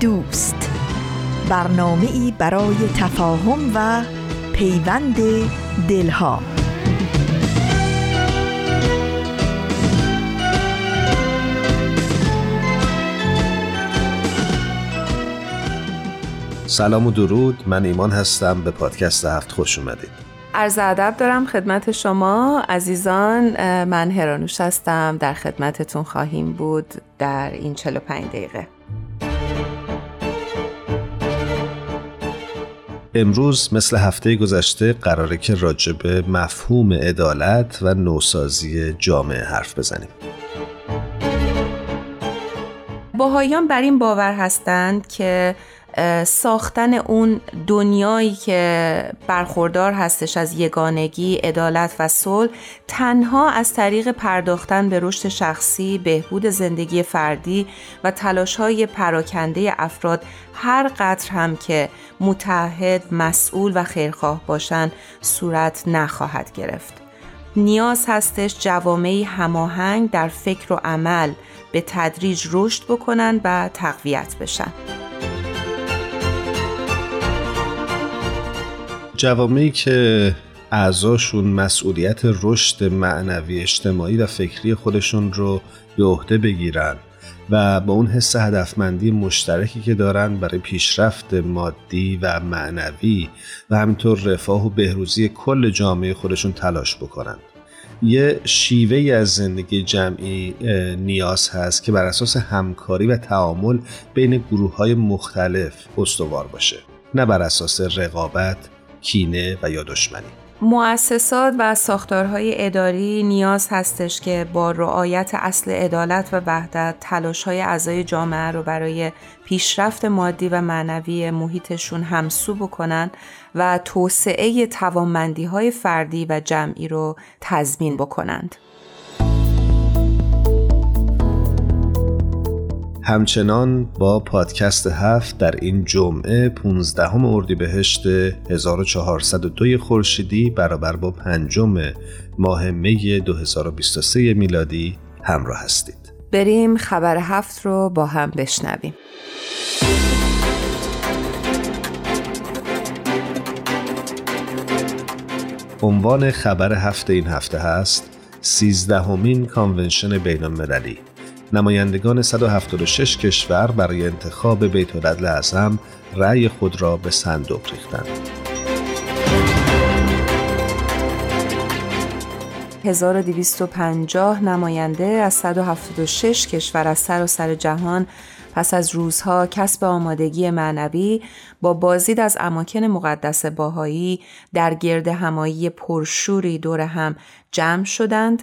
دوست. برنامه ای برای تفاهم و پیوند دلها. سلام و درود. من ایمان هستم. به پادکست هفت خوش اومدید. عرض ادب دارم خدمت شما. عزیزان من هرانوش هستم. در خدمتتون خواهیم بود در این 45 دقیقه. امروز مثل هفته گذشته قراره که راجع مفهوم عدالت و نوسازی جامعه حرف بزنیم. باهایان بر این باور هستند که ساختن اون دنیایی که برخوردار هستش از یگانگی، عدالت و صلح تنها از طریق پرداختن به رشد شخصی، بهبود زندگی فردی و های پراکنده افراد هر قدر هم که متحد، مسئول و خیرخواه باشند صورت نخواهد گرفت. نیاز هستش جوامعی هماهنگ در فکر و عمل به تدریج رشد بکنن و تقویت بشن. جوامعی که اعضاشون مسئولیت رشد معنوی اجتماعی و فکری خودشون رو به عهده بگیرن و با اون حس هدفمندی مشترکی که دارن برای پیشرفت مادی و معنوی و همینطور رفاه و بهروزی کل جامعه خودشون تلاش بکنن. یه شیوه از زندگی جمعی نیاز هست که بر اساس همکاری و تعامل بین گروه های مختلف استوار باشه. نه بر اساس رقابت کینه و یا دشمنی مؤسسات و ساختارهای اداری نیاز هستش که با رعایت اصل عدالت و وحدت تلاشهای اعضای جامعه رو برای پیشرفت مادی و معنوی محیطشون همسو بکنن و توسعه توانمندی های فردی و جمعی رو تضمین بکنند. همچنان با پادکست هفت در این جمعه 15 اردیبهشت 1402 خورشیدی برابر با پنجم ماه می 2023 میلادی همراه هستید. بریم خبر هفت رو با هم بشنویم. عنوان خبر هفته این هفته هست سیزدهمین کانونشن بین المللی نمایندگان 176 کشور برای انتخاب بیت العدل اعظم رأی خود را به صندوق ریختند. 1250 نماینده از 176 کشور از سراسر سر جهان پس از روزها کسب آمادگی معنوی با بازدید از اماکن مقدس باهایی در گرد همایی پرشوری دور هم جمع شدند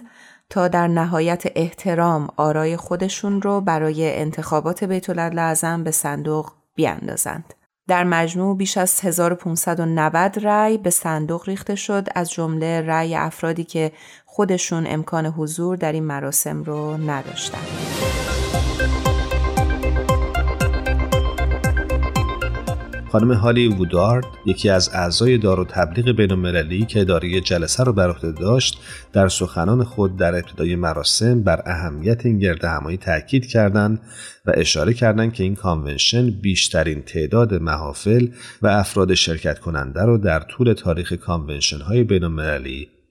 تا در نهایت احترام آرای خودشون رو برای انتخابات بیت اعظم به صندوق بیاندازند. در مجموع بیش از 1590 رأی به صندوق ریخته شد از جمله رأی افرادی که خودشون امکان حضور در این مراسم رو نداشتند. خانم هالی وودارد یکی از اعضای دارالتبلیغ بین که اداره جلسه را بر عهده داشت در سخنان خود در ابتدای مراسم بر اهمیت این گرد همایی تاکید کردند و اشاره کردند که این کانونشن بیشترین تعداد محافل و افراد شرکت کننده را در طول تاریخ کانونشن های بین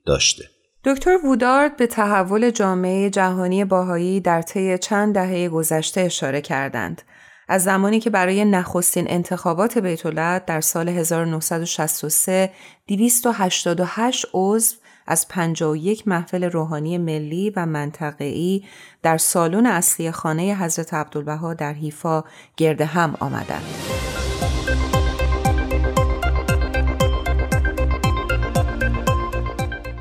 داشته. دکتر وودارد به تحول جامعه جهانی باهایی در طی چند دهه گذشته اشاره کردند. از زمانی که برای نخستین انتخابات بیت در سال 1963 288 عضو از 51 محفل روحانی ملی و منطقه‌ای در سالن اصلی خانه حضرت عبدالبها در حیفا گرد هم آمدند.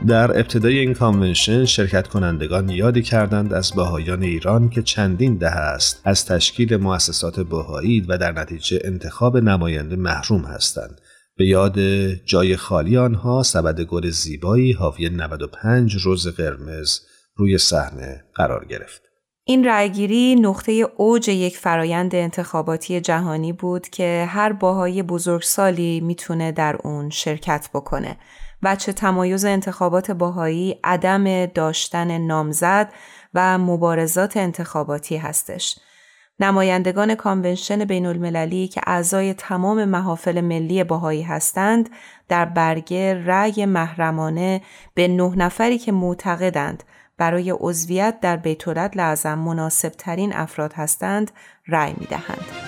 در ابتدای این کانونشن شرکت کنندگان یادی کردند از بهایان ایران که چندین دهه است از تشکیل مؤسسات بهایی و در نتیجه انتخاب نماینده محروم هستند به یاد جای خالی آنها سبد گل زیبایی حاوی 95 روز قرمز روی صحنه قرار گرفت. این رأیگیری نقطه اوج یک فرایند انتخاباتی جهانی بود که هر باهای بزرگسالی می‌تونه در اون شرکت بکنه. بچه تمایز انتخابات باهایی عدم داشتن نامزد و مبارزات انتخاباتی هستش. نمایندگان کانونشن بین المللی که اعضای تمام محافل ملی باهایی هستند در برگه رأی محرمانه به نه نفری که معتقدند برای عضویت در بیتولد لعظم مناسب ترین افراد هستند رأی می دهند.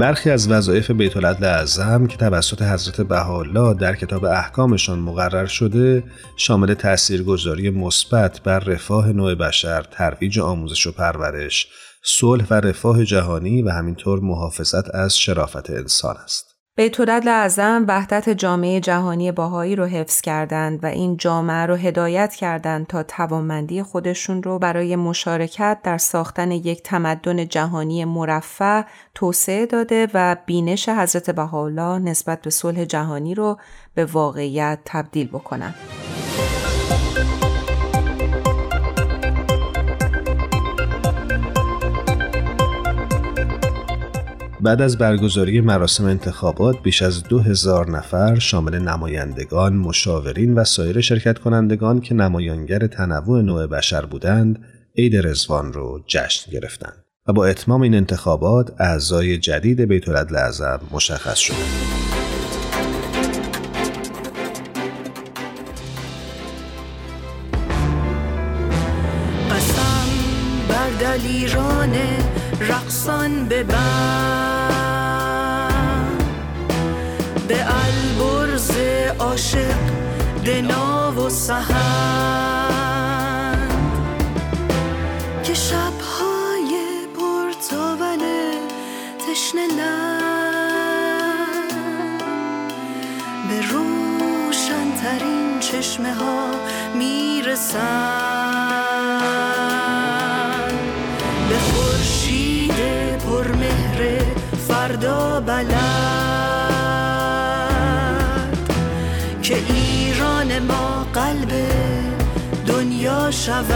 برخی از وظایف بیت اعظم که توسط حضرت بهاءالله در کتاب احکامشان مقرر شده شامل تاثیرگذاری مثبت بر رفاه نوع بشر، ترویج آموزش و پرورش، صلح و رفاه جهانی و همینطور محافظت از شرافت انسان است. بیتولد اعظم وحدت جامعه جهانی باهایی رو حفظ کردند و این جامعه رو هدایت کردند تا توانمندی خودشون رو برای مشارکت در ساختن یک تمدن جهانی مرفع توسعه داده و بینش حضرت بهاءالله نسبت به صلح جهانی رو به واقعیت تبدیل بکنند. بعد از برگزاری مراسم انتخابات بیش از دو هزار نفر شامل نمایندگان، مشاورین و سایر شرکت کنندگان که نمایانگر تنوع نوع بشر بودند، عید رزوان رو جشن گرفتند و با اتمام این انتخابات اعضای جدید بیت اعظم مشخص شدند. دلیران رقصان ببر دنا و سهند که شبهای پرتاول تشنه به روشنترین چشمه ها می‌رسند به خورشید پرمهر فردا بلند. شود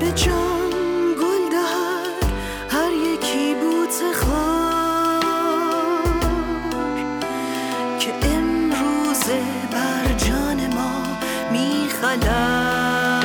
به جان گل دهد هر یکی بوت خار که امروز بر جان ما میخلد.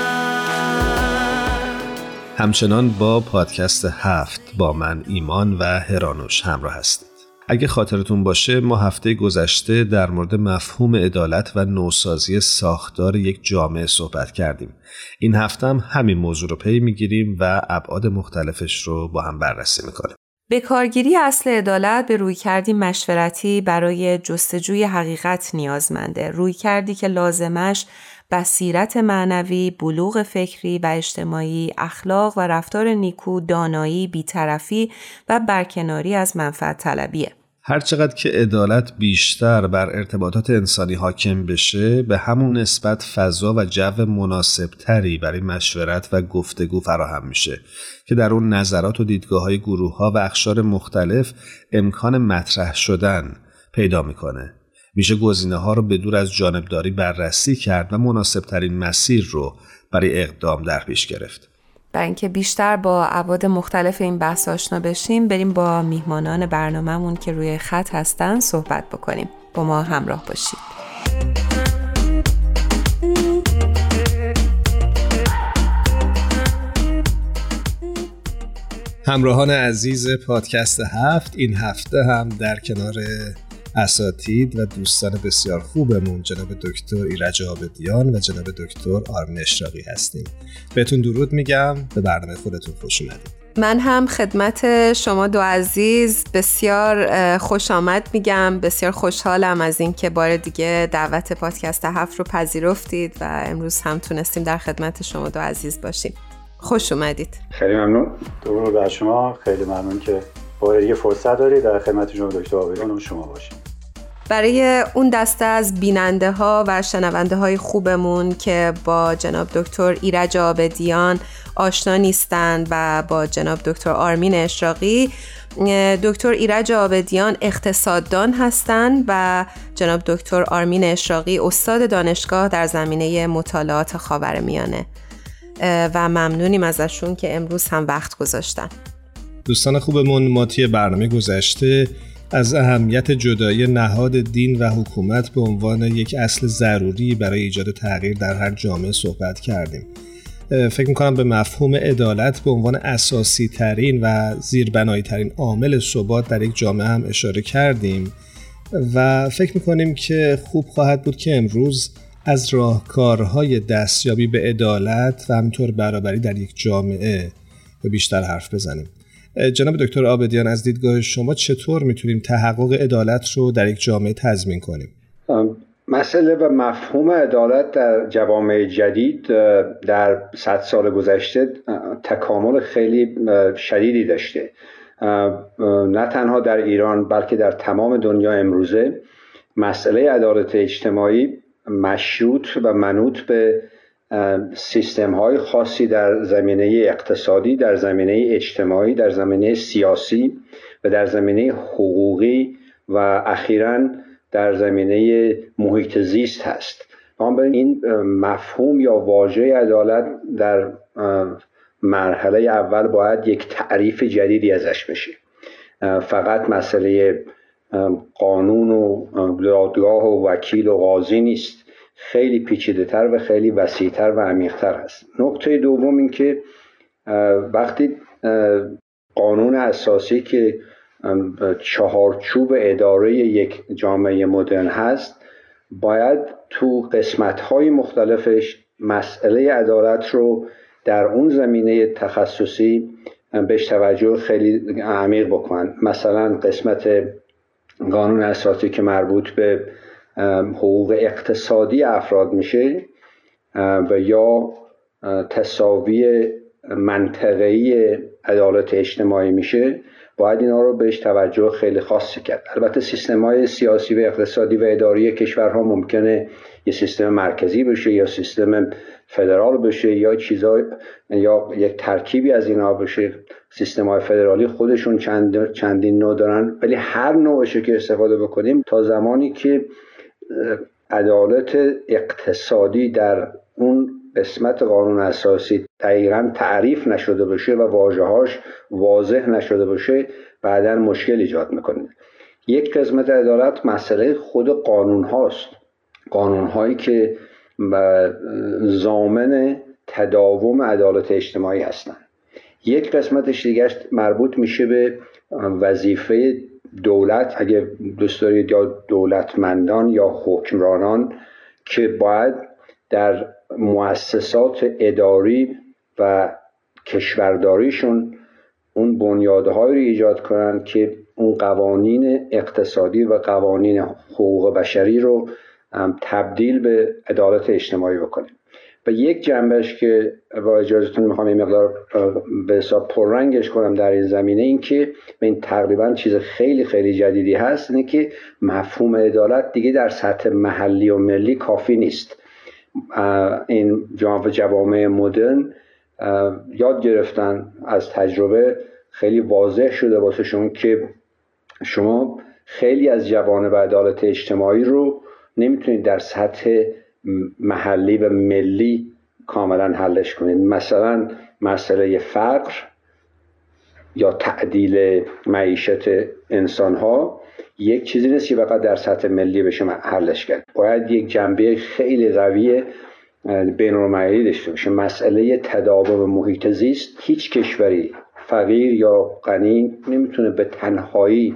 همچنان با پادکست هفت با من ایمان و هرانوش همراه هستید. اگه خاطرتون باشه ما هفته گذشته در مورد مفهوم عدالت و نوسازی ساختار یک جامعه صحبت کردیم. این هفته هم همین موضوع رو پی می‌گیریم و ابعاد مختلفش رو با هم بررسی می‌کنیم. به کارگیری اصل عدالت به روی کردی مشورتی برای جستجوی حقیقت نیازمنده. روی کردی که لازمش بصیرت معنوی، بلوغ فکری و اجتماعی، اخلاق و رفتار نیکو، دانایی، بیطرفی و برکناری از منفعت طلبیه. هرچقدر که عدالت بیشتر بر ارتباطات انسانی حاکم بشه به همون نسبت فضا و جو مناسب تری برای مشورت و گفتگو فراهم میشه که در اون نظرات و دیدگاه های گروه ها و اخشار مختلف امکان مطرح شدن پیدا می‌کنه میشه گزینه ها رو به دور از جانبداری بررسی کرد و مناسب ترین مسیر رو برای اقدام در پیش گرفت. برای اینکه بیشتر با عواد مختلف این بحث آشنا بشیم بریم با میهمانان برنامهمون که روی خط هستن صحبت بکنیم. با ما همراه باشید. همراهان عزیز پادکست هفت این هفته هم در کنار اساتید و دوستان بسیار خوبمون. جناب دکتر ایرج آبدیان و جناب دکتر آرمین اشراقی هستیم. بهتون درود میگم. به برنامه خودتون خوش اومدید. من هم خدمت شما دو عزیز بسیار خوش آمد میگم. بسیار خوشحالم از اینکه بار دیگه دعوت پادکست هفت رو پذیرفتید و امروز هم تونستیم در خدمت شما دو عزیز باشیم. خوش اومدید. خیلی ممنون. درود بر شما. خیلی ممنون که با یه فرصت دارید در خدمت شما دکتر آبیان شما باشید. برای اون دسته از بیننده ها و شنونده های خوبمون که با جناب دکتر ایرج آبدیان آشنا نیستند و با جناب دکتر آرمین اشراقی دکتر ایرج آبدیان اقتصاددان هستند و جناب دکتر آرمین اشراقی استاد دانشگاه در زمینه مطالعات خاورمیانه. و ممنونیم ازشون که امروز هم وقت گذاشتن. دوستان خوبمون ماتی برنامه گذشته از اهمیت جدایی نهاد دین و حکومت به عنوان یک اصل ضروری برای ایجاد تغییر در هر جامعه صحبت کردیم. فکر می‌کنم به مفهوم عدالت به عنوان اساسی ترین و زیربنایی ترین عامل ثبات در یک جامعه هم اشاره کردیم و فکر می‌کنیم که خوب خواهد بود که امروز از راهکارهای دستیابی به عدالت و همینطور برابری در یک جامعه به بیشتر حرف بزنیم. جناب دکتر آبدیان از دیدگاه شما چطور می‌تونیم تحقق عدالت رو در یک جامعه تضمین کنیم؟ مسئله و مفهوم عدالت در جوامع جدید در صد سال گذشته تکامل خیلی شدیدی داشته. نه تنها در ایران بلکه در تمام دنیا امروزه مسئله عدالت اجتماعی مشروط و منوط به سیستم های خاصی در زمینه اقتصادی در زمینه اجتماعی در زمینه سیاسی و در زمینه حقوقی و اخیرا در زمینه محیط زیست هست. این مفهوم یا واژه عدالت در مرحله اول باید یک تعریف جدیدی ازش بشه. فقط مسئله قانون و دادگاه و وکیل و قاضی نیست. خیلی پیچیده تر و خیلی وسیعتر و عمیقتر هست نکته دوم این که وقتی قانون اساسی که چهارچوب اداره یک جامعه مدرن هست باید تو قسمت های مختلفش مسئله عدالت رو در اون زمینه تخصصی بهش توجه خیلی عمیق بکنن. مثلا قسمت قانون اساسی که مربوط به حقوق اقتصادی افراد میشه و یا تصاوی منطقه‌ای عدالت اجتماعی میشه. باید اینا رو بهش توجه خیلی خاصی کرد. البته سیستم های سیاسی و اقتصادی و اداری کشورها ممکنه یه سیستم مرکزی بشه یا سیستم فدرال بشه یا چیزا یا یک ترکیبی از اینا بشه. سیستم های فدرالی خودشون چند چندین نوع دارن. ولی هر نوعش که استفاده بکنیم تا زمانی که عدالت اقتصادی در اون قسمت قانون اساسی دقیقا تعریف نشده باشه و واژههاش واضح نشده باشه بعدا مشکل ایجاد می‌کنه. یک قسمت عدالت مسئله خود قانون هاست قانون هایی که زامن تداوم عدالت اجتماعی هستند یک قسمتش دیگه مربوط میشه به وظیفه دولت اگه دوست دارید یا دولتمندان یا حکمرانان که باید در مؤسسات اداری و کشورداریشون اون بنیادهایی رو ایجاد کنند که اون قوانین اقتصادی و قوانین حقوق بشری رو تبدیل به عدالت اجتماعی بکنه. و یک جنبش که با اجازهتون می‌خوام این مقدار به حساب پررنگش کنم در این زمینه این که این تقریبا چیز خیلی خیلی جدیدی هست اینه که مفهوم عدالت دیگه در سطح محلی و ملی کافی نیست. این جوامع مدرن یاد گرفتن از تجربه خیلی واضح شده واسه شما که شما خیلی از جوانب عدالت اجتماعی رو نمی‌تونید در سطح محلی و ملی کاملا حلش کنید. مثلا مسئله فقر یا تعدیل معیشت انسان ها یک چیزی نیست که فقط در سطح ملی بشه حلش کرد. باید یک جنبه خیلی قوی بین داشته باشه. مسئله تداوم محیط زیست. هیچ کشوری فقیر یا غنی نمی‌تونه به تنهایی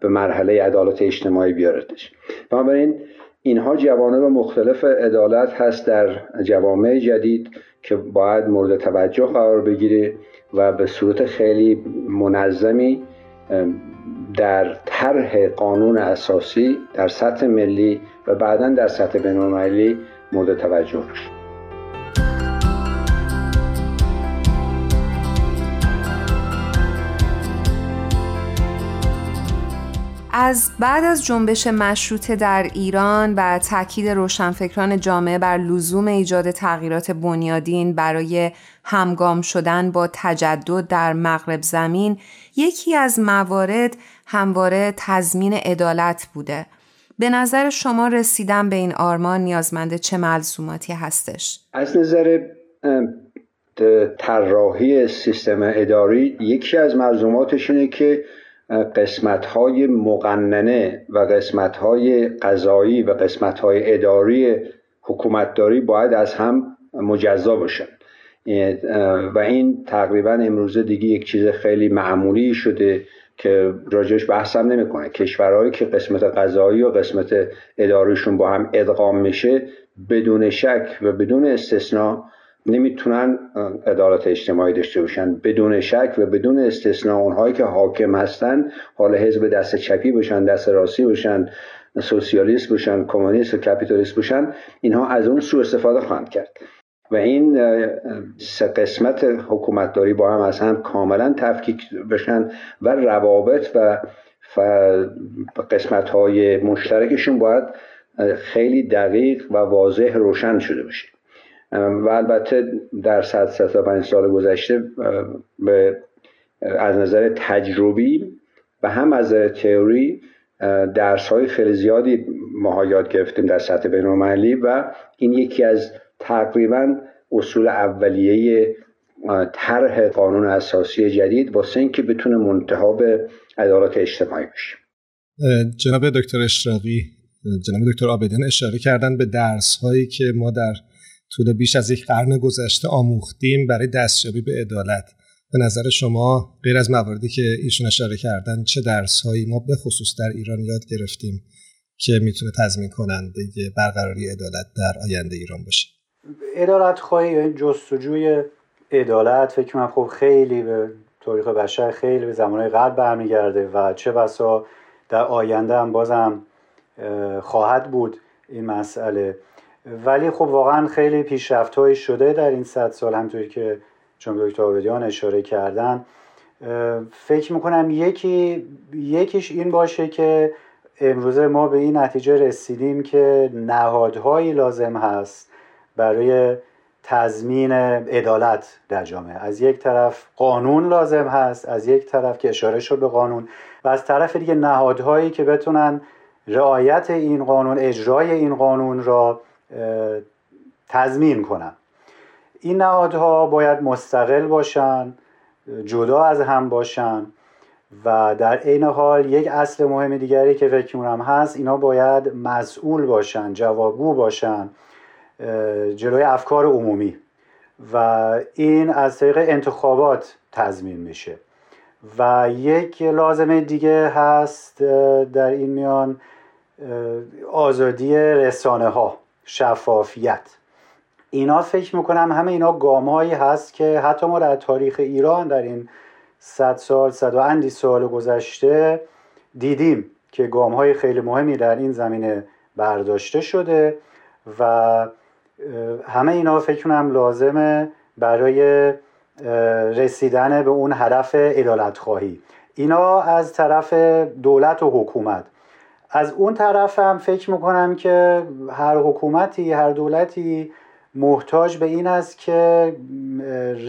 به مرحله عدالت اجتماعی بیاردش. بنابراین اینها جوانب مختلف عدالت هست در جوامع جدید که باید مورد توجه قرار بگیره و به صورت خیلی منظمی در طرح قانون اساسی در سطح ملی و بعدا در سطح بینالمللی مورد توجه بشه. از بعد از جنبش مشروطه در ایران و تاکید روشنفکران جامعه بر لزوم ایجاد تغییرات بنیادین برای همگام شدن با تجدد در مغرب زمین یکی از موارد همواره تضمین عدالت بوده به نظر شما رسیدن به این آرمان نیازمنده چه ملزوماتی هستش؟ از نظر طراحی سیستم اداری یکی از ملزوماتش اینه که قسمت های مقننه و قسمت های قضایی و قسمت های اداری حکومتداری باید از هم مجزا باشن و این تقریبا امروزه دیگه یک چیز خیلی معمولی شده که راجعش بحثم نمی‌کنه. کشورهایی که قسمت قضایی و قسمت اداریشون با هم ادغام میشه بدون شک و بدون استثنا نمی‌تونن عدالت اجتماعی داشته باشن بدون شک و بدون استثنا اونهایی که حاکم هستن حال حزب دست چپی باشن دست راستی باشن سوسیالیست باشن کمونیست و کپیتالیست باشن اینها از اون سوء استفاده خواهند کرد. و این سه قسمت حکومتداری با هم از هم کاملا تفکیک بشن و روابط و قسمت های مشترکشون باید خیلی دقیق و واضح روشن شده باشه. و البته در صد تا پنج سال گذشته به از نظر تجربی و هم از نظر تئوری درس های خیلی زیادی ما یاد گرفتیم در سطح بین و این یکی از تقریبا اصول اولیه طرح قانون اساسی جدید واسه اینکه بتونه منتها به عدالت اجتماعی بشه. جناب دکتر اشراقی جناب دکتر آبدین اشاره کردن به درس هایی که ما در طول بیش از یک قرن گذشته آموختیم برای دستیابی به عدالت. به نظر شما غیر از مواردی که ایشون اشاره کردن چه درس هایی ما به خصوص در ایران یاد گرفتیم که می‌تونه تضمین کننده برقراری عدالت در آینده ایران باشه؟ عدالت خواهی یا جستجوی عدالت فکر کنم خب خیلی به تاریخ بشر خیلی به زمانهای قبل برمیگرده و چه بسا در آینده هم بازم خواهد بود این مسئله. ولی خب واقعا خیلی پیشرفت شده در این صد سال همطوری که چون دکتر آبدیان اشاره کردن. فکر می‌کنم یکی یکیش این باشه که امروزه ما به این نتیجه رسیدیم که نهادهایی لازم هست برای تضمین عدالت در جامعه. از یک طرف قانون لازم هست از یک طرف که اشاره شد به قانون و از طرف دیگه نهادهایی که بتونن رعایت این قانون اجرای این قانون را تضمین کنن. این نهادها باید مستقل باشن جدا از هم باشن و در عین حال یک اصل مهم دیگری که فکر کنم هست اینا باید مسئول باشن جوابگو باشن جلوی افکار عمومی و این از طریق انتخابات تضمین میشه. و یک لازمه دیگه هست در این میان آزادی رسانه ها شفافیت. اینا فکر می‌کنم همه اینا گامهایی هست که حتی ما در تاریخ ایران در این صد سال صد و اندی سال گذشته دیدیم که گام های خیلی مهمی در این زمینه برداشته شده و همه اینا فکر کنم لازمه برای رسیدن به اون هدف ادالت خواهی اینا از طرف دولت و حکومت. از اون طرف هم فکر می‌کنم که هر حکومتی هر دولتی محتاج به این است که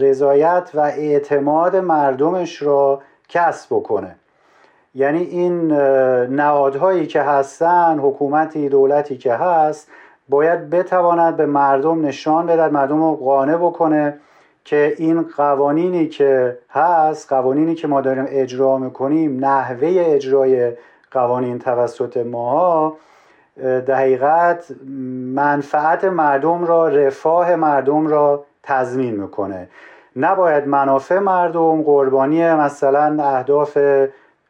رضایت و اعتماد مردمش را کسب بکنه. یعنی این نهادهایی که هستن حکومتی دولتی که هست باید بتواند به مردم نشان بدهد مردم رو قانع بکنه که این قوانینی که هست قوانینی که ما داریم اجرا می‌کنیم نحوه اجرای قوانین توسط ماها در حقیقت منفعت مردم را رفاه مردم را تضمین می‌کنه. نباید منافع مردم قربانی مثلا اهداف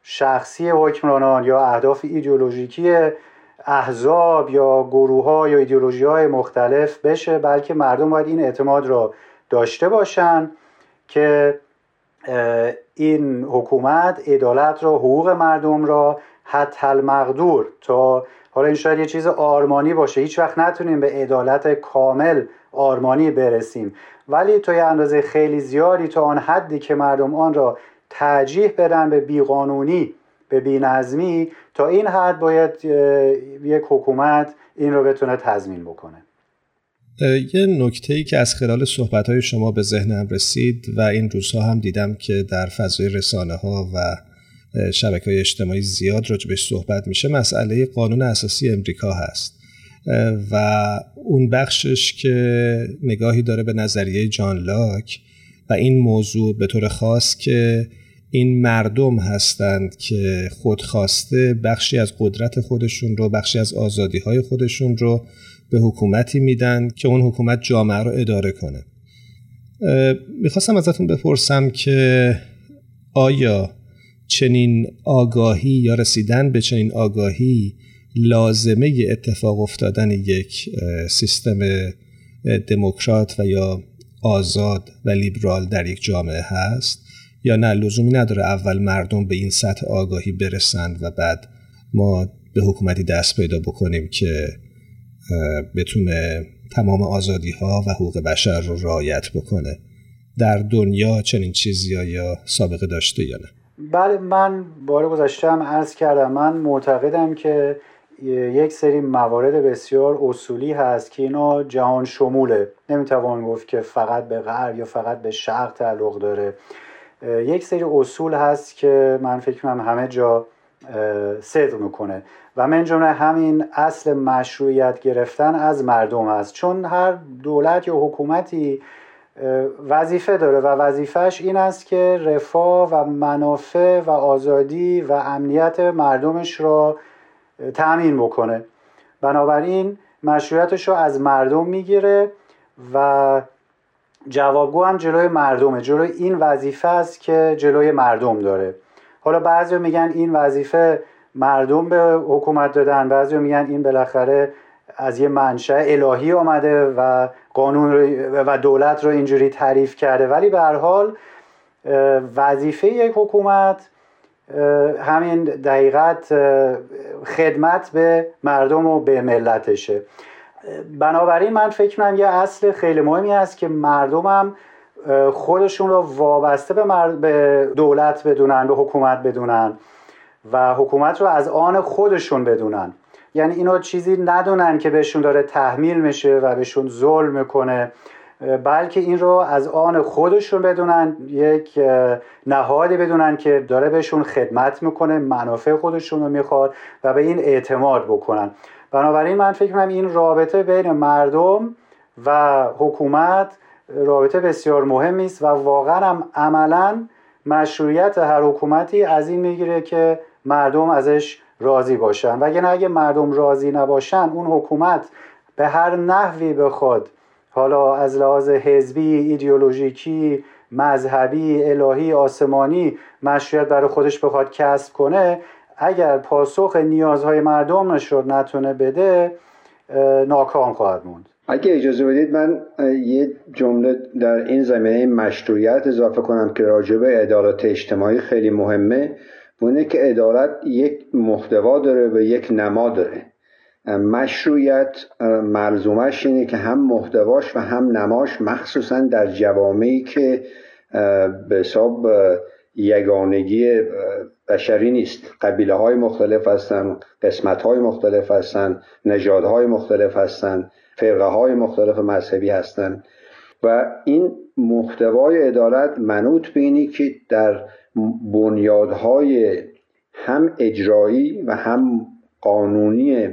شخصی حکمرانان یا اهداف ایدئولوژیکی احزاب یا گروه ها یا ایدئولوژی های مختلف بشه بلکه مردم باید این اعتماد را داشته باشن که این حکومت عدالت را حقوق مردم را حتی المقدور تا حالا این شاید یه چیز آرمانی باشه. هیچ وقت نتونیم به عدالت کامل آرمانی برسیم. ولی تا یه اندازه خیلی زیادی تا آن حدی که مردم آن را ترجیح بدن به بیقانونی به بینظمی تا این حد باید یک حکومت این رو بتونه تضمین بکنه. یه نکته ای که از خلال صحبت های شما به ذهنم رسید و این روزها هم دیدم که در فضای رسانه ها و شبکه های اجتماعی زیاد راجبش صحبت میشه مسئله قانون اساسی امریکا هست. و اون بخشش که نگاهی داره به نظریه جان لاک و این موضوع به طور خاص که این مردم هستند که خودخواسته بخشی از قدرت خودشون رو بخشی از آزادی های خودشون رو به حکومتی میدن که اون حکومت جامعه رو اداره کنه. می‌خواستم ازتون بپرسم که آیا چنین آگاهی یا رسیدن به چنین آگاهی لازمه اتفاق افتادن یک سیستم دموکرات و یا آزاد و لیبرال در یک جامعه هست یا نه؟ لزومی نداره اول مردم به این سطح آگاهی برسند و بعد ما به حکومتی دست پیدا بکنیم که بتونه تمام آزادی ها و حقوق بشر رو رعایت بکنه. در دنیا چنین چیزی یا سابقه داشته یا نه؟ بله من بار گذشته هم عرض کردم من معتقدم که یک سری موارد بسیار اصولی هست که اینا جهان شموله. نمی‌توان گفت که فقط به غرب یا فقط به شرق تعلق داره. یک سری اصول هست که من فکر کنم همه جا صدق می‌کنه. و من جمله همین اصل مشروعیت گرفتن از مردم است چون هر دولت یا حکومتی وظیفه داره و وظیفهش این است که رفاه و منافع و آزادی و امنیت مردمش را تأمین بکنه. بنابراین مشروعیتش رو از مردم می‌گیره و جوابگو هم جلوی مردمه. جلوی این وظیفه است که جلوی مردم داره. حالا بعضی میگن این وظیفه مردم به حکومت دادن بعضی میگن این بالاخره از یه منشأ الهی آمده و قانون و دولت رو اینجوری تعریف کرده. ولی به هر حال وظیفه یک حکومت همین دقیقت خدمت به مردم و به ملتشه. بنابراین من فکر کنم یه اصل خیلی مهمی هست که مردمم خودشون رو وابسته به, به دولت بدونن به حکومت بدونن و حکومت رو از آن خودشون بدونن. یعنی اینا چیزی ندونن که بهشون داره تحمیل میشه و بهشون ظلم می‌کنه. بلکه این رو از آن خودشون بدونن یک نهادی بدونن که داره بهشون خدمت می‌کنه منافع خودشون رو می‌خواد و به این اعتماد بکنن. بنابراین من فکر کنم این رابطه بین مردم و حکومت رابطه بسیار مهمی است و واقعا هم عملا مشروعیت هر حکومتی از این می‌گیره که مردم ازش راضی باشن. و اگه مردم راضی نباشن اون حکومت به هر نحوی بخواد حالا از لحاظ حزبی ایدئولوژیکی مذهبی الهی آسمانی مشروعیت برای خودش بخواد کسب کنه اگر پاسخ نیازهای مردمش رو نتونه بده ناکام خواهد موند. اگه اجازه بدید من یه جمله در این زمینه مشروعیت اضافه کنم که راجبه عدالت اجتماعی خیلی مهمه. اونه که عدالت یک محتوا داره و یک نما داره. مشروعیت ملزومش اینه که هم محتواش و هم نماش مخصوصا در جوامعی که به حساب یگانگی بشری نیست. قبیله های مختلف هستن قسمت های مختلف هستن نژادهای مختلف هستن فرقه های مختلف مذهبی هستن. و این محتوای عدالت منوط به که در بنیادهای هم اجرایی و هم قانونی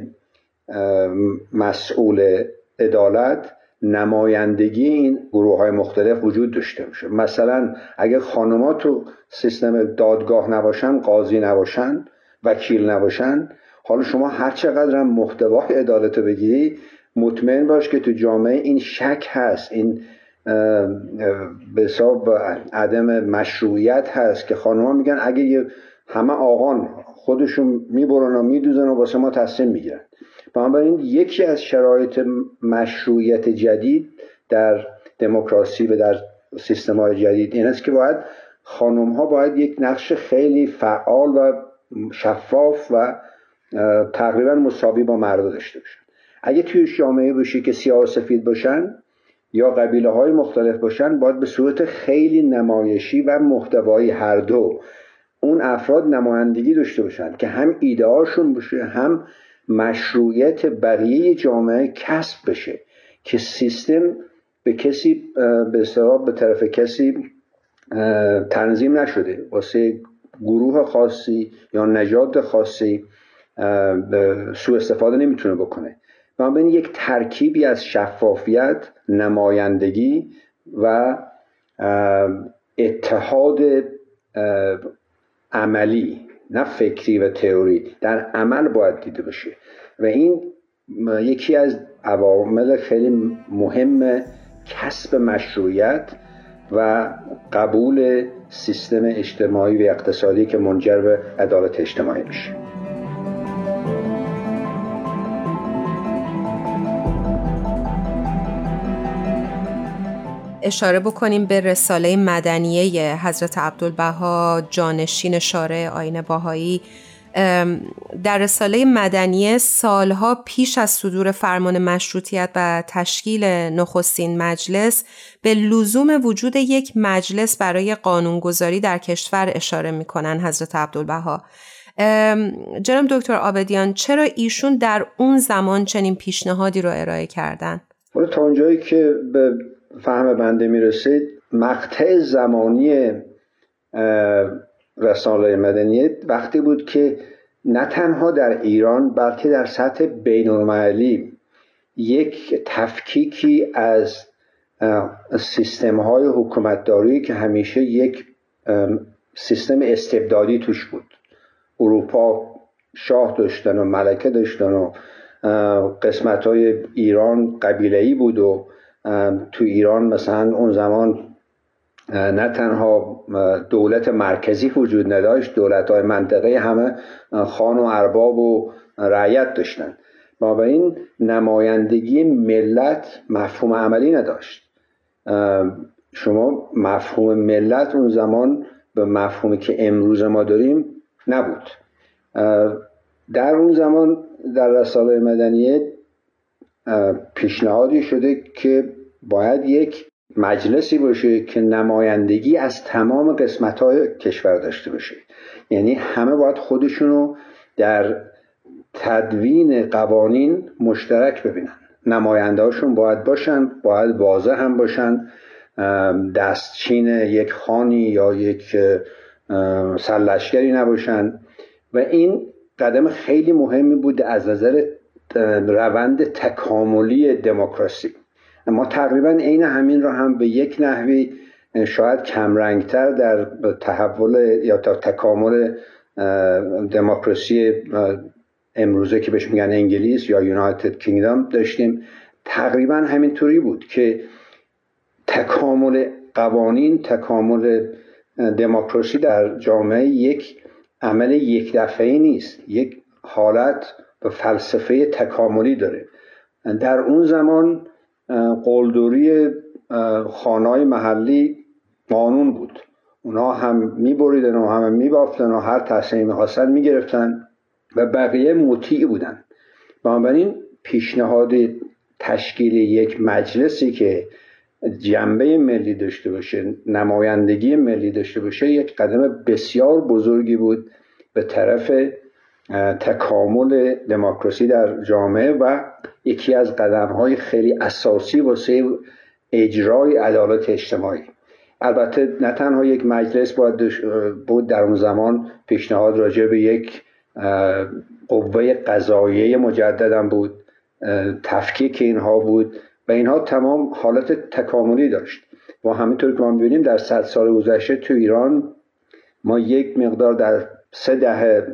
مسئول عدالت نمایندگی این گروه های مختلف وجود داشته باشه. مثلا اگه خانمات تو سیستم دادگاه نباشن قاضی نباشن وکیل نباشن حالا شما هر چقدر هم محتوای عدالت رو بگیری مطمئن باش که تو جامعه این شک هست این به حساب عدم مشروعیت هست که خانمها میگن اگه همه آقان خودشون می‌برن و میدوزن و واسه ما تصمیم می‌گیرن. بنابراین یکی از شرایط مشروعیت جدید در دموکراسی و در سیستم های جدید این است که باید خانم ها باید یک نقش خیلی فعال و شفاف و تقریبا مساوی با مرد داشته باشن. اگه توی جامعه باشی که سیاه سفید باشن یا قبیله های مختلف باشن باید به صورت خیلی نمایشی و محتوایی هر دو اون افراد نمایندگی داشته باشند که هم ایده هاشون باشه هم مشروعیت بقیه جامعه کسب بشه که سیستم به کسی به به طرف کسی تنظیم نشده. واسه گروه خاصی یا نجات خاصی سوء استفاده نمی‌تونه بکنه. بین یک ترکیبی از شفافیت نمایندگی و اتحاد عملی نه فکری و تئوری در عمل باید دیده بشه. و این یکی از عوامل خیلی مهم کسب مشروعیت و قبول سیستم اجتماعی و اقتصادی که منجر به عدالت اجتماعی میشه. اشاره بکنیم به رساله مدنیه حضرت عبدالبها جانشین شارع آین باهایی در رساله مدنیه سالها پیش از صدور فرمان مشروطیت و تشکیل نخستین مجلس به لزوم وجود یک مجلس برای قانونگذاری در کشور اشاره می‌کنن حضرت عبدالبها جناب دکتر آبدیان چرا ایشون در اون زمان چنین پیشنهادی رو ارائه کردن؟ تا اونجایی که به فهم بنده می‌رسید مقطع زمانی رساله مدنیت وقتی بود که نه تنها در ایران بلکه در سطح بین یک تفکیکی از سیستم های حکومتداری که همیشه یک سیستم استبدادی توش بود. اروپا شاه داشتن و ملکه داشتن و قسمت های ایران قبیله بود و تو ایران مثلا اون زمان نه تنها دولت مرکزی وجود نداشت دولت های منطقه همه خان و ارباب و رعیت داشتن. این نمایندگی ملت مفهوم عملی نداشت. شما مفهوم ملت اون زمان به مفهومی که امروز ما داریم نبود. در اون زمان در رساله مدنیه پیشنهادی شده که باید یک مجلسی باشه که نمایندگی از تمام قسمت های کشور داشته باشه. یعنی همه باید خودشونو در تدوین قوانین مشترک ببینن. نماینده هاشون باید باشن باید واضح هم باشن. دستچین یک خانی یا یک سرلشکری نباشن. و این قدم خیلی مهمی بود از نظر روند تکاملی دموکراسی. ما تقریبا عین همین را هم به یک نحوی شاید کمرنگتر در تحول یا تکامل دموکراسی امروزه که بهش میگن انگلیس یا یونایتد کینگدام داشتیم. تقریبا همینطوری بود که تکامل قوانین تکامل دموکراسی در جامعه یک عمل یک دفعه نیست. یک حالت و فلسفه تکاملی داره. در اون زمان قلدوری خانهای محلی قانون بود. اونا هم میبریدن و هم میبافتن و هر تصمیم می‌خواستن می‌گرفتن و بقیه مطیع بودن. بنابراین پیشنهاد تشکیل یک مجلسی که جنبه ملی داشته باشه نمایندگی ملی داشته باشه یک قدم بسیار بزرگی بود. به طرف تکامل دموکراسی در جامعه و یکی از قدم های خیلی اساسی واسه اجرای عدالت اجتماعی. البته نه تنها یک مجلس باید بود در اون زمان پیشنهاد راجع به یک قوه قضاییه مجددم بود تفکیک اینها بود و اینها تمام حالت تکاملی داشت. و همینطور که ما می‌بینیم در صد سال گذشته تو ایران ما یک مقدار در سه دهه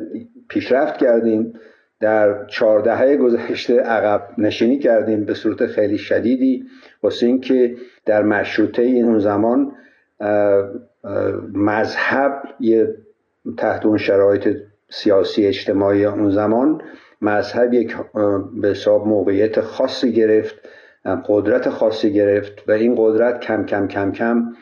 پیشرفت کردیم در چهاردهه گذشته عقب نشینی کردیم به صورت خیلی شدیدی واسه اینکه در مشروطه اون زمان مذهب یه تحت اون شرایط سیاسی اجتماعی اون زمان مذهب یک به حساب موقعیت خاصی گرفت قدرت خاصی گرفت و این قدرت کم کم کم کم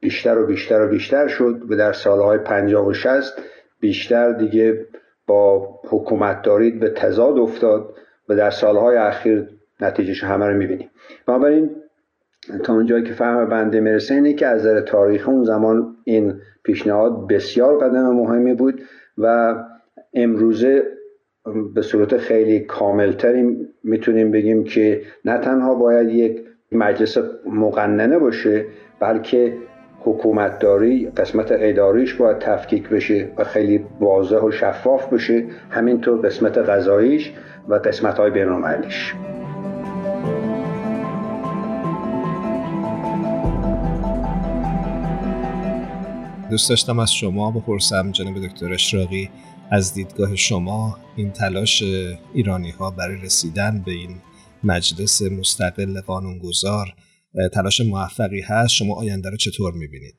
بیشتر و بیشتر و بیشتر شد. و در سالهای پنجاه و شست بیشتر دیگه با حکومت دارید به تضاد افتاد و در سالهای اخیر نتیجهش همه رو می‌بینیم. بنابراین تا اونجایی که فهم بنده می‌رسه اینه که از نظر تاریخ اون زمان این پیشنهاد بسیار قدم مهمی بود و امروزه به صورت خیلی کاملتری می‌تونیم بگیم که نه تنها باید یک مجلس مقننه باشه بلکه حکومتداری قسمت اداریش باید تفکیک بشه و خیلی واضح و شفاف بشه همینطور قسمت غذاییش و قسمت های بینالمللیش دوست داشتم از شما بپرسم جناب دکتر اشراقی از دیدگاه شما این تلاش ایرانی ها برای رسیدن به این مجلس مستقل قانونگذار تلاش موفقی هست؟ شما آینده رو چطور می‌بینید؟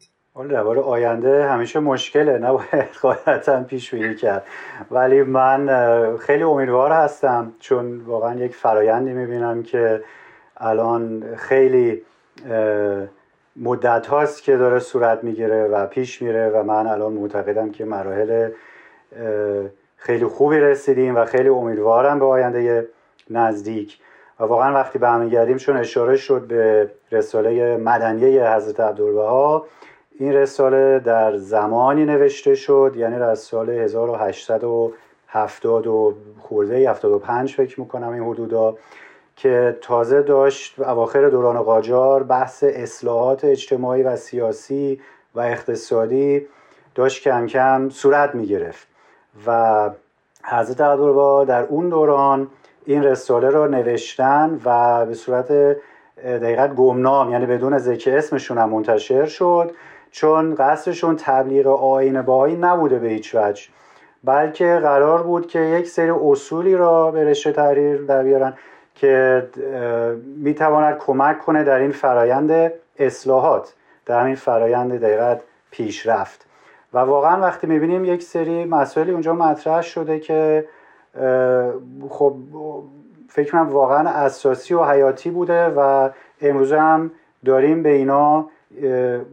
درباره آینده همیشه مشکله نباید قاعدتا پیش بینی کرد. ولی من خیلی امیدوار هستم چون واقعا یک فرایندی می‌بینم که الان خیلی مدت هاست که داره صورت می‌گیره و پیش میره و من الان معتقدم که مراحل خیلی خوبی رسیدیم و خیلی امیدوارم به آینده نزدیک. واقعا وقتی برمیگردیم چون اشاره شد به رساله مدنیه حضرت عبدالبها این رساله در زمانی نوشته شد یعنی در سال 1870 و خورده 75 فکر می‌کنم این حدودا که تازه داشت اواخر دوران قاجار بحث اصلاحات اجتماعی و سیاسی و اقتصادی داشت کم کم صورت می گرفت و حضرت عبدالبها در اون دوران این رساله را نوشتن و به صورت دقیقت گمنام یعنی بدون ذکر اسمشون هم منتشر شد چون قصدشون تبلیغ آین باهایی نبوده به هیچ وجه. بلکه قرار بود که یک سری اصولی را به رشته تحریر در بیارن که می‌تواند کمک کنه در این فرایند اصلاحات در این فرایند دقیقت پیشرفت. و واقعا وقتی می‌بینیم یک سری مسائلی اونجا مطرح شده که خب فکر کنم واقعا اساسی و حیاتی بوده و امروز هم داریم به اینا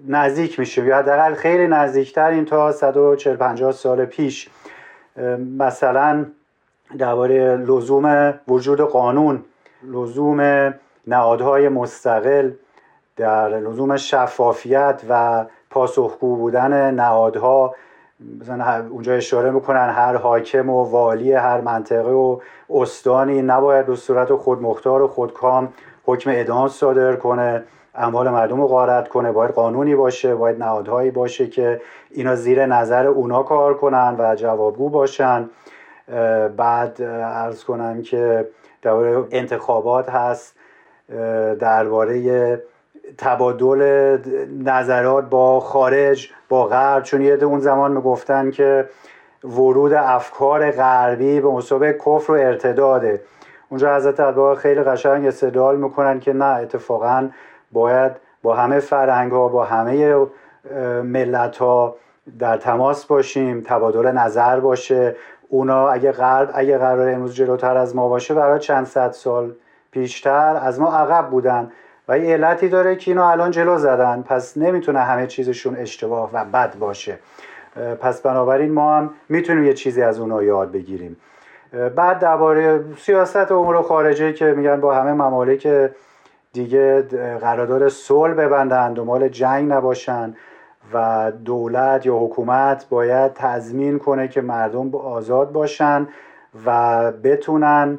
نزدیک میشیم. یا حداقل خیلی نزدیکتر این تا 140 50 سال پیش. مثلا درباره لزوم وجود قانون لزوم نهادهای مستقل در لزوم شفافیت و پاسخگو بودن نهادها. مثلا اونجا اشاره می‌کنن هر حاکم و والی هر منطقه و استانی نباید به صورت خودمختار و خودکام حکم اعدام صادر کنه اموال مردم رو غارت کنه. باید قانونی باشه باید نهادهایی باشه که اینا زیر نظر اونا کار کنن و جوابگو باشن. بعد ارز کنم که درباره انتخابات هست درباره تبادل نظرات با خارج با غرب چون یه اون زمان می‌گفتن که ورود افکار غربی به مصابه کفر و ارتداده. اونجا حضرت عبدالبها خیلی قشنگ استدلال می‌کنن که نه اتفاقا باید با همه فرهنگ ها با همه ملت ها در تماس باشیم تبادل نظر باشه. اونا اگه غرب اگه قرار امروز جلوتر از ما باشه برای چند صد سال پیشتر از ما عقب بودن. و یه علتی داره که اینا الان جلو زدن. پس نمی‌تونه همه چیزشون اشتباه و بد باشه. پس بنابراین ما هم می‌تونیم یه چیزی از اونا یاد بگیریم. بعد درباره سیاست امور خارجه که میگن با همه ممالک دیگه قرارداد صلح ببندن دنبال جنگ نباشن و دولت یا حکومت باید تضمین کنه که مردم آزاد باشن و بتونن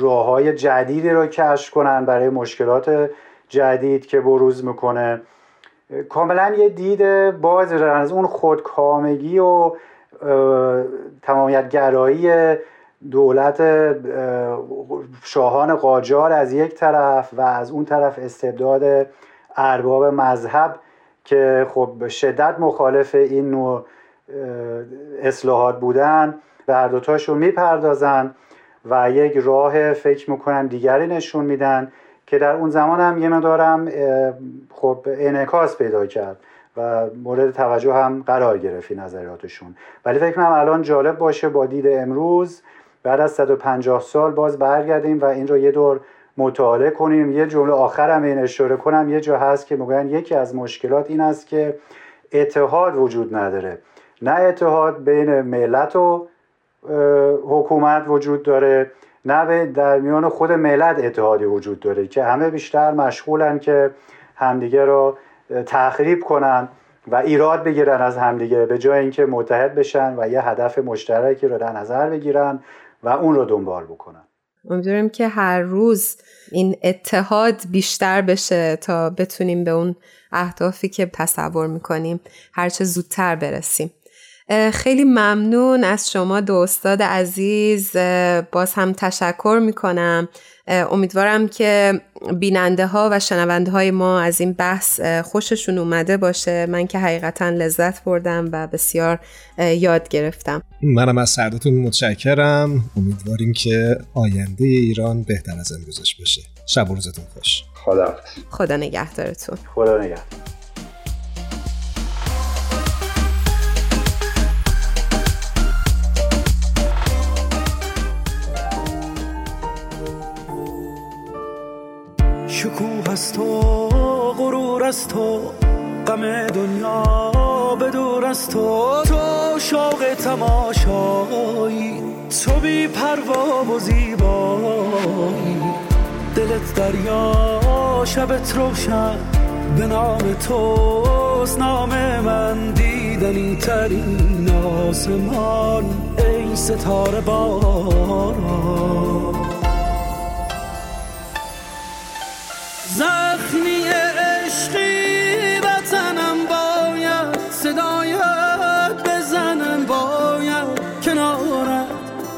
راه های جدیدی رو کشف کنن برای مشکلات جدید که بروز می‌کنه. کاملا یه دید باز از اون خودکامگی و تمامیت گرایی دولت شاهان قاجار از یک طرف و از اون طرف استبداد ارباب مذهب که خب شدت مخالف این نوع اصلاحات بودن به هر دوتاشون می‌پردازن. و یک راه فکر می‌کنن دیگری نشون میدن که در اون زمان هم یه مدارم خب انعکاس پیدا کرد و مورد توجه هم قرار گرفت نظراتشون ولی فکر کنم الان جالب باشه با دید امروز بعد از 150 سال باز برگردیم و این رو یه دور مطالعه کنیم. یه جمله آخرم این اشاره کنم. یه جا هست که میگن یکی از مشکلات این است که اتحاد وجود نداره. نه اتحاد بین ملت و حکومت وجود داره. نه در میان خود ملت اتحادی وجود داره که همه بیشتر مشغولن که همدیگه رو تخریب کنن و ایراد بگیرن از همدیگه به جای اینکه متحد بشن و یه هدف مشترکی رو در نظر بگیرن و اون رو دنبال بکنن. امیدواریم که هر روز این اتحاد بیشتر بشه تا بتونیم به اون اهدافی که تصور می‌کنیم هرچه زودتر برسیم. خیلی ممنون از شما دو استاد عزیز. باز هم تشکر می‌کنم. امیدوارم که بیننده ها و شنونده های ما از این بحث خوششون اومده باشه. من که حقیقتا لذت بردم و بسیار یاد گرفتم. منم از سردتون متشکرم. امیدواریم که آینده ایران بهتر از امروزش بشه شب و روزتون خوش. خدا خدا نگهدارتون. خدا نگهدار. از تو غرور از تو غم دنیا به دور از تو. تو شوق تماشایی تو بی پروا و زیبایی. دلت دریا شبت روشن به نام توست. نام من دیدنی ترین آسمان ای ستاره باران. زخمی عشقی وطنم باید صدایت بزنم باید کنارت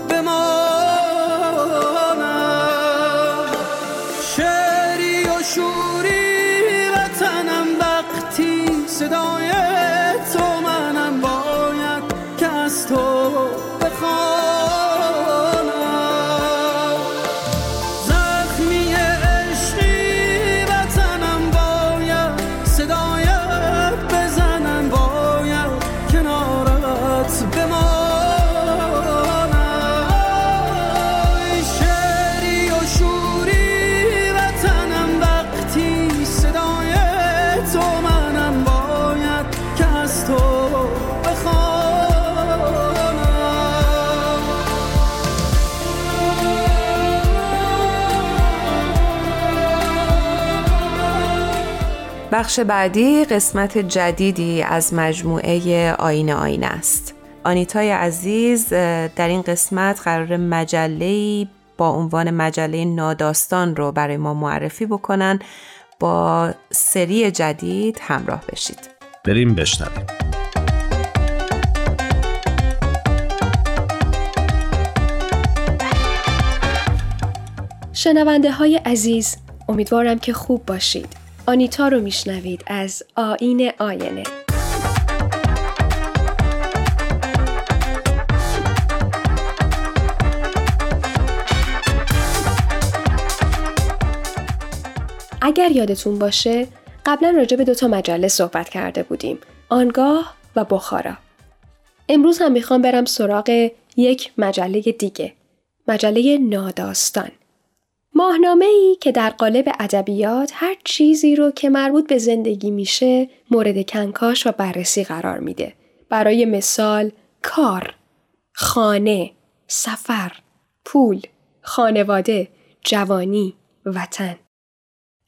بمانم. شعری و شوری وطنم وقتی صدای بخش بعدی قسمت جدیدی از مجموعه آین آین است. آنیتای عزیز در این قسمت قرار مجله با عنوان مجله ناداستان رو برای ما معرفی بکنن با سری جدید همراه بشید. بریم بشنویم. شنونده های عزیز امیدوارم که خوب باشید. آنیتا رو میشنوید از آین آینه. اگر یادتون باشه قبلا راجع به دوتا مجله صحبت کرده بودیم آنگاه و بخارا. امروز هم می‌خوام برم سراغ یک مجله دیگه مجله ناداستان. ماهنامه ای که در قالب ادبیات هر چیزی رو که مربوط به زندگی میشه مورد کنکاش و بررسی قرار میده. برای مثال کار، خانه، سفر، پول، خانواده، جوانی، وطن.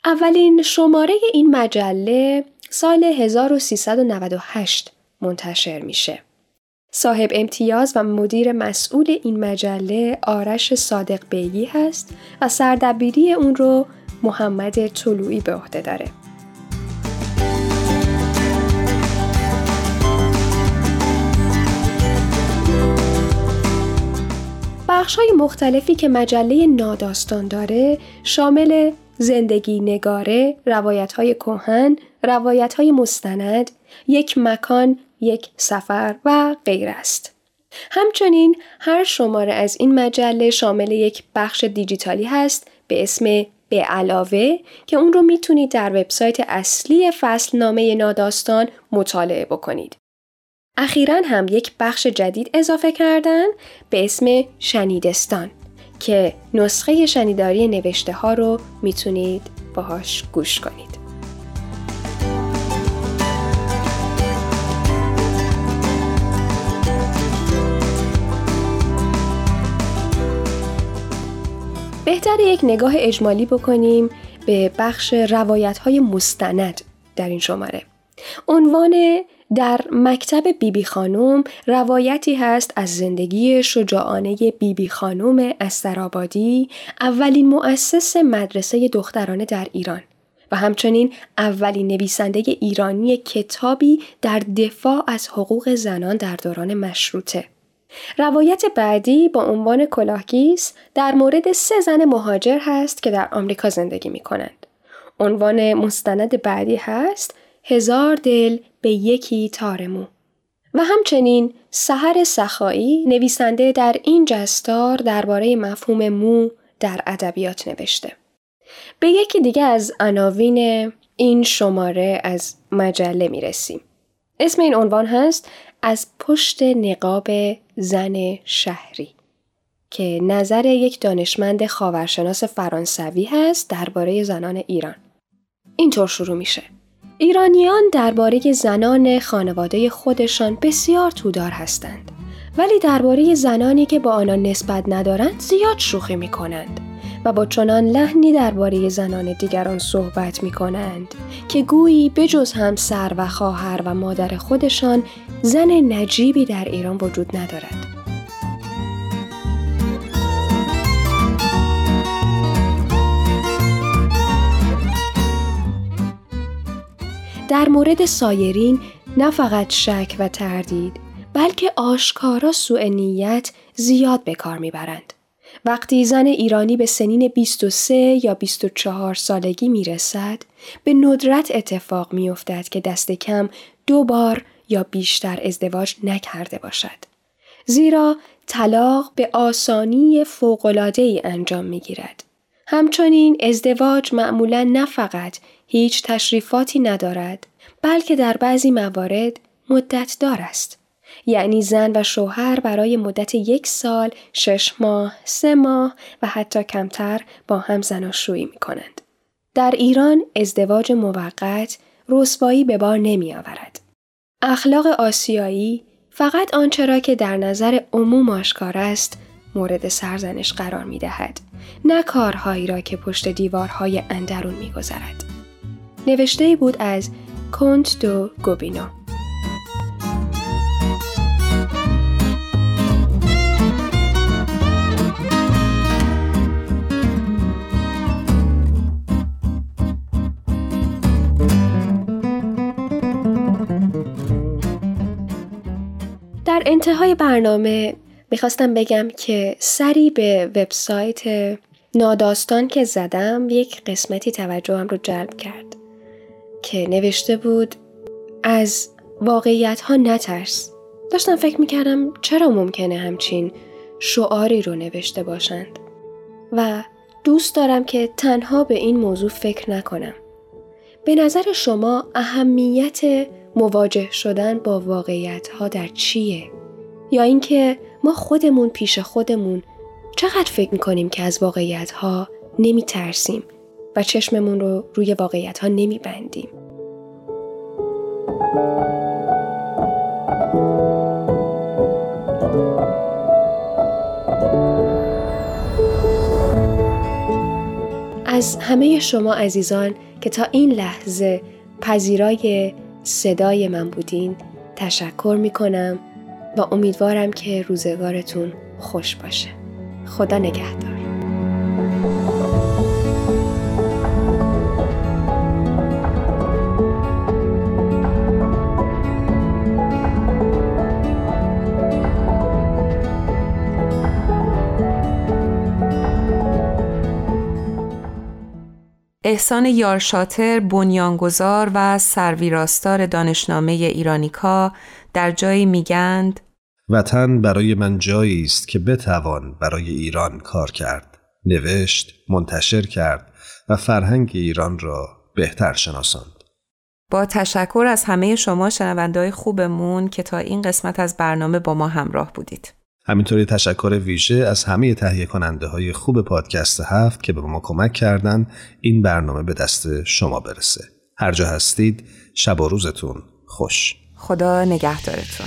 اولین شماره این مجله سال 1398 منتشر میشه. صاحب امتیاز و مدیر مسئول این مجله آرش صادق بیگی هست و سردبیری اون رو محمد طلوعی به عهده داره. بخش های مختلفی که مجله ناداستان داره شامل زندگی نگاره، روایت های کوهن، روایت های مستند، یک مکان یک سفر و غیر است. همچنین هر شماره از این مجله شامل یک بخش دیجیتالی هست به اسم به علاوه که اون رو می‌تونید در وبسایت اصلی فصل نامه ناداستان مطالعه بکنید. اخیرا هم یک بخش جدید اضافه کردن به اسم شنیدستان که نسخه شنیداری نوشته ها رو می‌تونید باهاش گوش کنید. بهتر یک نگاه اجمالی بکنیم به بخش روایت های مستند در این شماره. عنوان در مکتب بیبی بی خانوم روایتی هست از زندگی شجاعانه بیبی بی خانوم استرابادی اولین مؤسس مدرسه دخترانه در ایران و همچنین اولین نویسنده ایرانی کتابی در دفاع از حقوق زنان در دوران مشروطه. روایت بعدی با عنوان کلاهگیس در مورد سه زن مهاجر هست که در آمریکا زندگی می کنند. عنوان مستند بعدی هست هزار دل به یکی تارمو و همچنین سحر سخایی نویسنده در این جستار درباره مفهوم مو در ادبیات نوشته. به یکی دیگه از عناوین این شماره از مجله می رسیم. اسم این عنوان هست از پشت نقاب زن شهری که نظر یک دانشمند خاورشناس فرانسوی هست درباره زنان ایران. اینطور شروع میشه. ایرانیان درباره زنان خانواده خودشان بسیار تودار هستند ولی درباره زنانی که با آنان نسبت ندارند زیاد شوخی می کنند با چنان لحنی درباره زنان دیگران صحبت می کنند که گویی بجز همسر و خواهر و مادر خودشان زن نجیبی در ایران وجود ندارد. در مورد سایرین نه فقط شک و تردید بلکه آشکارا سوء نیت زیاد به کار می‌برند. وقتی زن ایرانی به سنین 23 یا 24 سالگی می رسد، به ندرت اتفاق می افتد که دست کم دو بار یا بیشتر ازدواج نکرده باشد. زیرا طلاق به آسانی ای انجام می گیرد. همچنین ازدواج معمولا نه فقط هیچ تشریفاتی ندارد بلکه در بعضی موارد مدت دار است. یعنی زن و شوهر برای مدت یک سال، شش ماه، سه ماه و حتی کمتر با هم زناشویی می کنند. در ایران ازدواج موقت رسوایی به بار نمی آورد. اخلاق آسیایی فقط آنچه را که در نظر عموم آشکار است مورد سرزنش قرار می دهد. نه کارهایی را که پشت دیوارهای اندرون می گذرد. نوشته بود از کنت دو گوبینو انتهای برنامه می‌خواستم بگم که سری به وبسایت ناداستان که زدم یک قسمتی توجهم رو جلب کرد که نوشته بود از واقعیت ها نترس داشتم فکر می‌کردم چرا ممکنه همچین شعاری رو نوشته باشند و دوست دارم که تنها به این موضوع فکر نکنم به نظر شما اهمیت مواجه شدن با واقعیت ها در چیه؟ یا اینکه ما خودمون پیش خودمون چقدر فکر می‌کنیم که از واقعیت ها نمی ترسیم و چشممون رو روی واقعیت ها نمی بندیم. از همه شما عزیزان که تا این لحظه پذیرای صدای من بودین تشکر می کنم و امیدوارم که روزگارتون خوش باشه. خدا نگهدار. احسان یارشاتر بنیانگذار و سرویراستار دانشنامه ایرانیکا در جایی میگند وطن برای من جایی است که بتوان برای ایران کار کرد نوشت منتشر کرد و فرهنگ ایران را بهتر شناساند با تشکر از همه شما شنوندهای خوبمون که تا این قسمت از برنامه با ما همراه بودید همینطوری تشکر ویژه از همه تهیه کننده های خوب پادکست هفت که به ما کمک کردند این برنامه به دست شما برسه. هر جا هستید شب و روزتون خوش. خدا نگهدارتون.